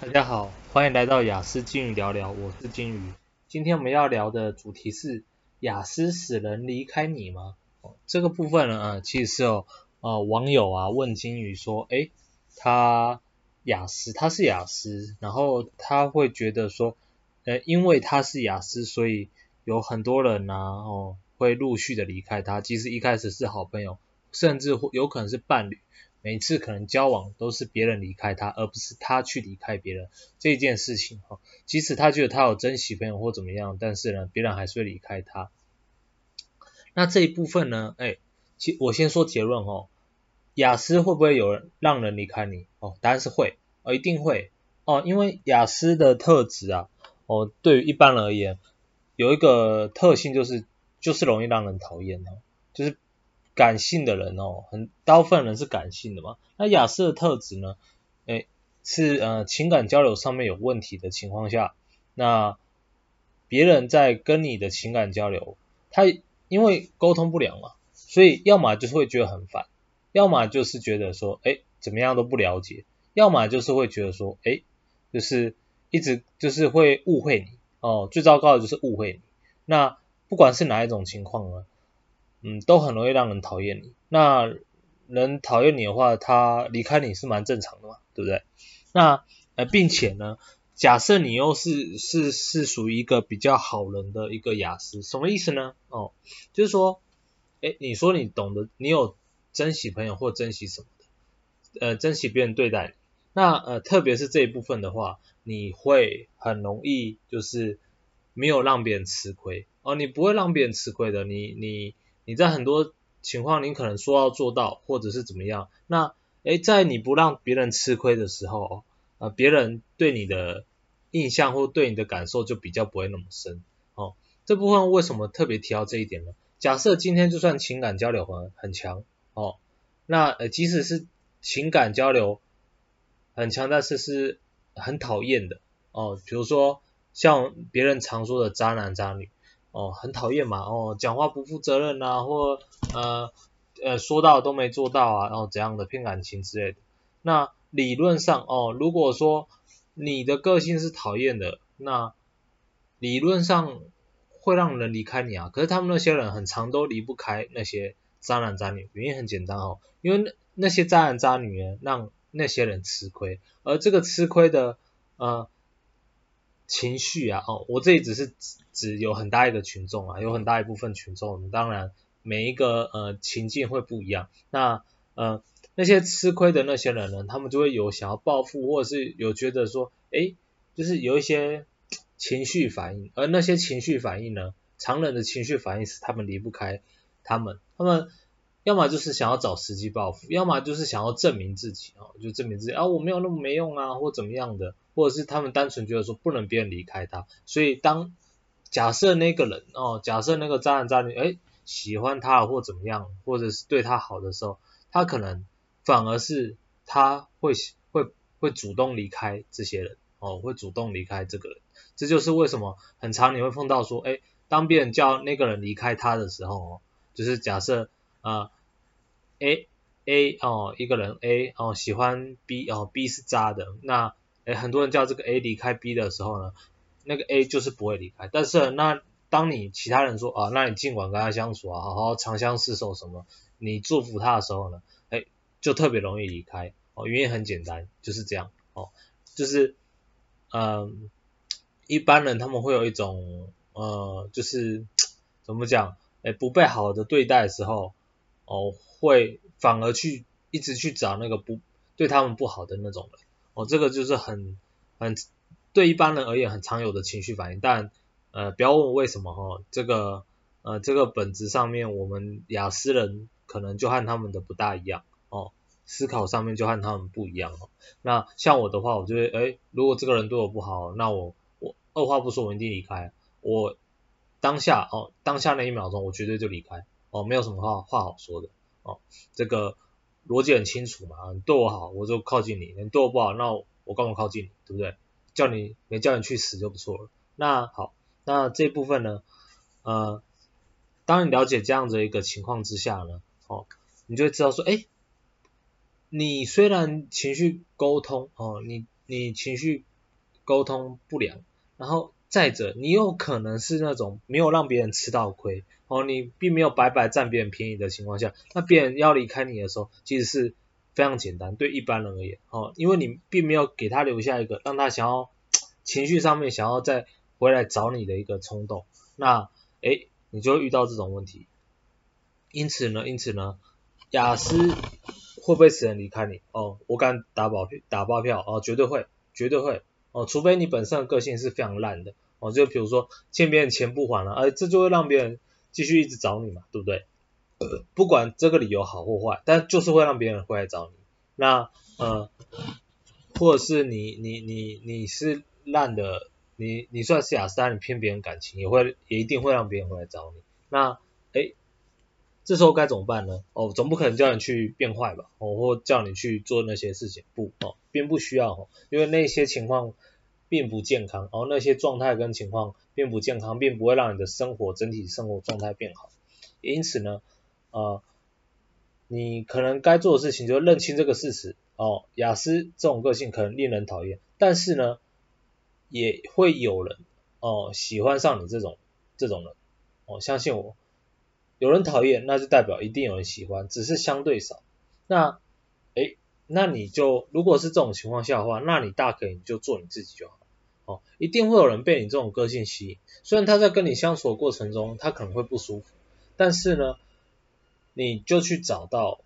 大家好，欢迎来到雅思金鱼聊聊，我是金鱼。今天我们要聊的主题是雅思使人离开你吗？哦，这个部分呢，呃，其实是有呃网友啊问金鱼说，诶，他雅思他是雅思，然后他会觉得说，呃，因为他是雅思，所以有很多人呢，哦，会陆续的离开他，其实一开始是好朋友，甚至有可能是伴侣。每次可能交往都是别人离开他，而不是他去离开别人这件事情哈。即使他觉得他有珍惜朋友或怎么样，但是呢，别人还是会离开他。那这一部分呢，哎，其我先说结论哦。雅思会不会有人让人离开你？哦，答案是会，哦，一定会哦，因为雅思的特质啊，哦，对于一般人而言，有一个特性就是就是容易让人讨厌哦，就是。感性的人哦，很大部分人是感性的嘛。那亚斯的特质呢？诶，是呃情感交流上面有问题的情况下，那别人在跟你的情感交流，他因为沟通不良嘛，所以要么就是会觉得很烦，要么就是觉得说，诶，怎么样都不了解，要么就是会觉得说，诶，就是一直就是会误会你哦。最糟糕的就是误会你。那不管是哪一种情况呢？嗯，都很容易让人讨厌你。那人讨厌你的话，他离开你是蛮正常的嘛，对不对？那呃，并且呢，假设你又是是是属于一个比较好人的一个雅思，什么意思呢？哦，就是说，诶，你说你懂得，你有珍惜朋友或珍惜什么的，呃，珍惜别人对待你。那呃，特别是这一部分的话，你会很容易就是没有让别人吃亏哦，你不会让别人吃亏的，你你。你在很多情况，你可能说要做到，或者是怎么样。那，诶，在你不让别人吃亏的时候，呃，别人对你的印象或对你的感受就比较不会那么深。哦，这部分为什么特别提到这一点呢？假设今天就算情感交流很很强，哦，那呃，即使是情感交流很强，但是是很讨厌的，哦，比如说像别人常说的渣男渣女。哦，很讨厌嘛，哦，讲话不负责任、啊，或呃呃说到都没做到啊，然后怎样的骗感情之类的。那理论上哦，如果说你的个性是讨厌的，那理论上会让人离开你啊。可是他们那些人很常都离不开那些渣男渣女，原因很简单哦，因为那那些渣男渣女呢，让那些人吃亏，而这个吃亏的呃。情绪啊，哦，我这里只是指有很大一个群众啊，有很大一部分群众，当然每一个呃情境会不一样。那呃那些吃亏的那些人呢，他们就会有想要报复，或者是有觉得说，诶，就是有一些情绪反应，而那些情绪反应呢，常人的情绪反应是他们离不开他们，他们。要么就是想要找时机报复，要么就是想要证明自己啊，就证明自己啊，我没有那么没用啊，或怎么样的，或者是他们单纯觉得说不能别人离开他，所以当假设那个人哦，假设那个渣男渣女哎喜欢他或怎么样，或者是对他好的时候，他可能反而是他会会会主动离开这些人哦，会主动离开这个人，这就是为什么很常你会碰到说，哎，当别人叫那个人离开他的时候哦，就是假设。啊、A A 哦，一个人 A 哦喜欢 B 哦，B 是渣的，那诶很多人叫这个 A 离开 B 的时候呢，那个 A 就是不会离开，但是那当你其他人说啊，那你尽管跟他相处啊，好好长相厮守什么，你祝福他的时候呢，诶就特别容易离开哦，原因很简单，就是这样哦，就是嗯、一般人他们会有一种呃，就是怎么讲，诶不被好的对待的时候。哦，会反而去一直去找那个不对他们不好的那种人，哦，这个就是很很对一般人而言很常有的情绪反应，但呃不要问我为什么哈、哦，这个呃这个本质上面我们雅思人可能就和他们的不大一样哦，思考上面就和他们不一样哦。那像我的话，我就会哎，如果这个人对我不好，那我我二话不说，我一定离开，我当下哦当下那一秒钟，我绝对就离开。哦，没有什么话话好说的哦，这个逻辑很清楚嘛，你对我好我就靠近你，你对我不好那我，干嘛靠近你，对不对？叫你没叫你去死就不错了。那好，那这部分呢，呃，当你了解这样的一个情况之下呢，哦，你就会知道说，哎，你虽然情绪沟通哦，你你情绪沟通不良，然后再者你有可能是那种没有让别人吃到亏哦，你并没有白白占别人便宜的情况下，那别人要离开你的时候，其实是非常简单，对一般人而言哦，因为你并没有给他留下一个让他想要情绪上面想要再回来找你的一个冲动，那诶你就会遇到这种问题。因此呢，因此呢，雅思会不会使人离开你？哦，我敢打保票，打包票哦，绝对会，绝对会哦，除非你本身的个性是非常烂的哦，就比如说欠别人钱不还了，哎，这就会让别人继续一直找你嘛，对不对？不管这个理由好或坏，但就是会让别人回来找你。那呃，或者是你你你你是烂的，你你算是亚斯，但你骗别人感情，也会也一定会让别人回来找你。那哎。这时候该怎么办呢？哦，总不可能叫你去变坏吧？哦，或叫你去做那些事情，不，哦，并不需要哦，因为那些情况并不健康，哦，那些状态跟情况并不健康，并不会让你的生活整体生活状态变好。因此呢，呃，你可能该做的事情就认清这个事实，哦，雅思这种个性可能令人讨厌，但是呢，也会有人哦喜欢上你这种这种人，哦，相信我。有人讨厌，那就代表一定有人喜欢，只是相对少。那，诶，那你就如果是这种情况下的话，那你大可以就做你自己就好。哦，一定会有人被你这种个性吸引，虽然他在跟你相处的过程中，他可能会不舒服，但是呢，你就去找到，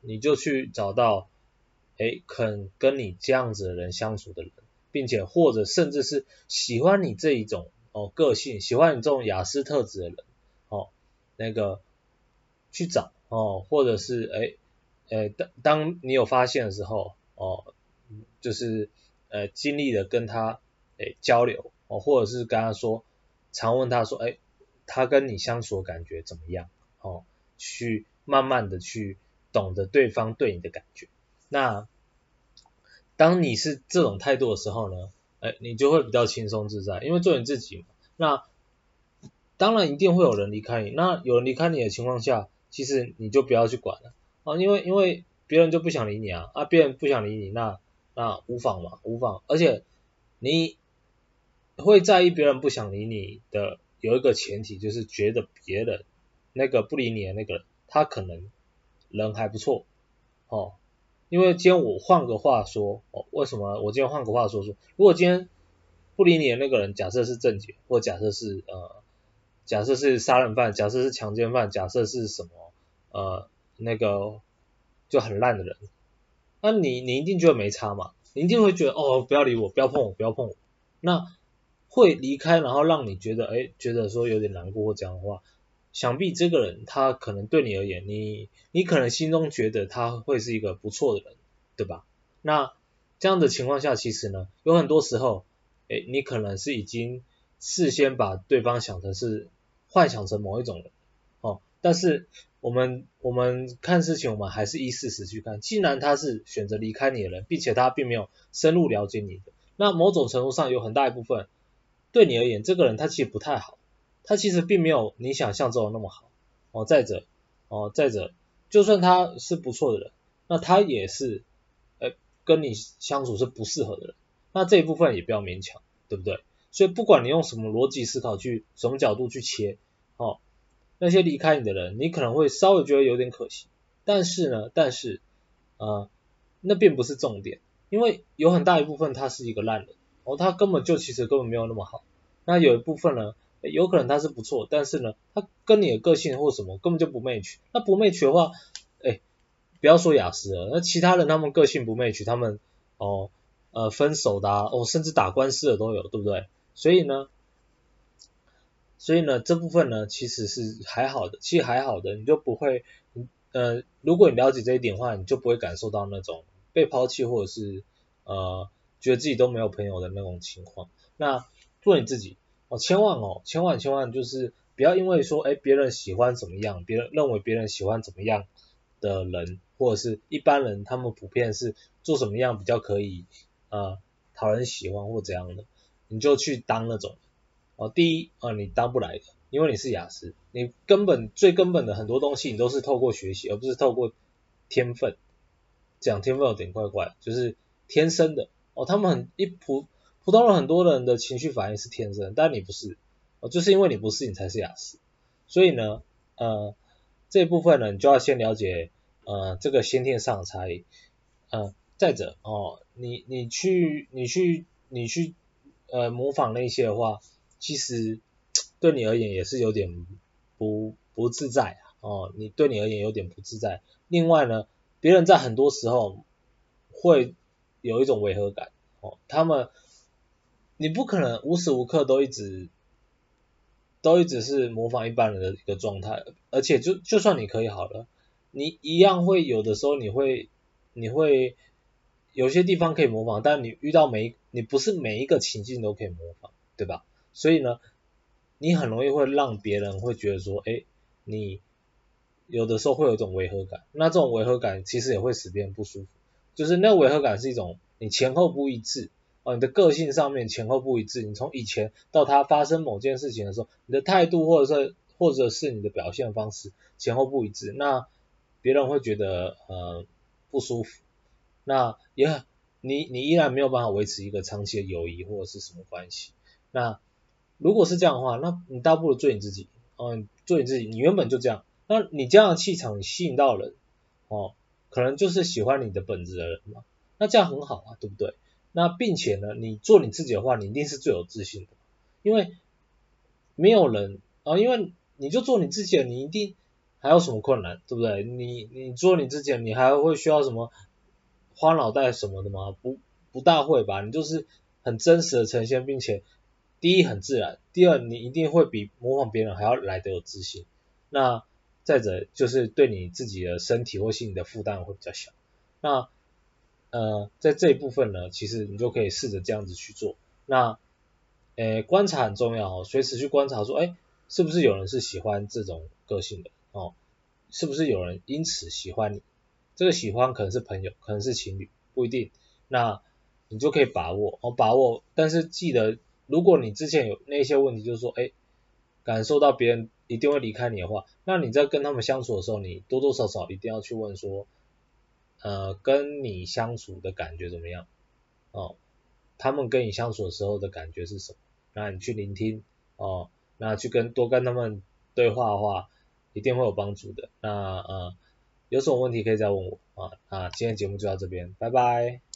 你就去找到，诶，肯跟你这样子的人相处的人，并且或者甚至是喜欢你这一种哦个性，喜欢你这种雅斯特质的人。哦那个去找哦，或者是哎哎，当当你有发现的时候哦，就是呃尽力的跟他诶交流哦，或者是跟他说，常问他说哎，他跟你相处的感觉怎么样哦，去慢慢的去懂得对方对你的感觉。那当你是这种态度的时候呢，哎，你就会比较轻松自在，因为做你自己嘛。那当然一定会有人离开你，那有人离开你的情况下，其实你就不要去管了啊，因为因为别人就不想理你啊，啊别人不想理你，那那无妨嘛，无妨，而且你会在意别人不想理你的有一个前提，就是觉得别人那个不理你的那个人，他可能人还不错哦，因为今天我换个话说哦，为什么我今天换个话说说，如果今天不理你的那个人，假设是正解，或假设是呃。假设是杀人犯，假设是强奸犯，假设是什么呃那个就很烂的人，那你你一定觉得没差嘛？你一定会觉得哦不要理我，不要碰我，不要碰我。那会离开，然后让你觉得哎觉得说有点难过或这样的话，想必这个人他可能对你而言，你你可能心中觉得他会是一个不错的人，对吧？那这样的情况下，其实呢有很多时候，哎你可能是已经事先把对方想成是。幻想成某一种人，哦，但是我们我们看事情，我们还是依事实去看。既然他是选择离开你的人，并且他并没有深入了解你的，那某种程度上有很大一部分对你而言，这个人他其实不太好，他其实并没有你想象中的那么好。哦，再者，哦，再者，就算他是不错的人，那他也是，呃，跟你相处是不适合的人，那这一部分也不要勉强，对不对？所以不管你用什么逻辑思考去，什么角度去切，哦，那些离开你的人，你可能会稍微觉得有点可惜，但是呢，但是，呃，那并不是重点，因为有很大一部分他是一个烂人，哦，他根本就其实根本没有那么好，那有一部分呢，有可能他是不错，但是呢，他跟你的个性或什么根本就不 match，那不 match 的话，哎，不要说雅思了，那其他人他们个性不 match，他们，哦，呃，分手的啊，哦，甚至打官司的都有，对不对？所以呢，所以呢，这部分呢，其实是还好的，其实还好的，你就不会，呃，如果你了解这一点的话，你就不会感受到那种被抛弃或者是呃觉得自己都没有朋友的那种情况。那做你自己哦，千万哦，千万千万就是不要因为说，哎，别人喜欢怎么样，别人认为别人喜欢怎么样的人，或者是一般人，他们普遍是做什么样比较可以呃讨人喜欢或怎样的。你就去当那种哦，第一啊，你当不来的，因为你是雅思，你根本最根本的很多东西你都是透过学习，而不是透过天分。讲天分有点怪怪，就是天生的哦，他们很一普普通人很多人的情绪反应是天生，但你不是，哦，就是因为你不是，你才是亚斯。所以呢，呃，这一部分呢，你就要先了解，呃，这个先天上的差异。呃，再者，哦，你你去你去你去呃模仿那些的话，其实对你而言也是有点不不自在啊。哦，你对你而言有点不自在。另外呢，别人在很多时候会有一种违和感。哦，他们你不可能无时无刻都一直都一直是模仿一般人的一个状态，而且就就算你可以好了，你一样会有的时候你会你会有些地方可以模仿，但你遇到每你不是每一个情境都可以模仿，对吧？所以呢，你很容易会让别人会觉得说，哎，你。有的时候会有一种违和感，那这种违和感其实也会使别人不舒服，就是那违和感是一种你前后不一致哦，你的个性上面前后不一致，你从以前到他发生某件事情的时候，你的态度或者是或者是你的表现方式前后不一致，那别人会觉得呃不舒服，那也你你依然没有办法维持一个长期的友谊或者是什么关系，那如果是这样的话，那你倒不如做你自己，嗯，做你自己，你原本就这样。那你这样的气场吸引到人，哦，可能就是喜欢你的本质的人嘛。那这样很好啊，对不对？那并且呢，你做你自己的话，你一定是最有自信的，因为没有人啊，因为你就做你自己，你一定还有什么困难，对不对？你你做你自己，你还会需要什么花脑袋什么的吗？不不大会吧？你就是很真实的呈现，并且第一很自然，第二你一定会比模仿别人还要来得有自信。那再者就是对你自己的身体或心理的负担会比较小。那呃在这一部分呢，其实你就可以试着这样子去做。那诶观察很重要哦，随时去观察说，诶是不是有人是喜欢这种个性的哦？是不是有人因此喜欢你？这个喜欢可能是朋友，可能是情侣，不一定。那你就可以把握哦，把握。但是记得，如果你之前有那些问题，就是说，诶感受到别人。一定会离开你的话，那你在跟他们相处的时候，你多多少少一定要去问说，呃，跟你相处的感觉怎么样？哦，他们跟你相处的时候的感觉是什么？那你去聆听，哦，那去跟多跟他们对话的话，一定会有帮助的。那呃，有什么问题可以再问我啊？啊，今天节目就到这边，拜拜。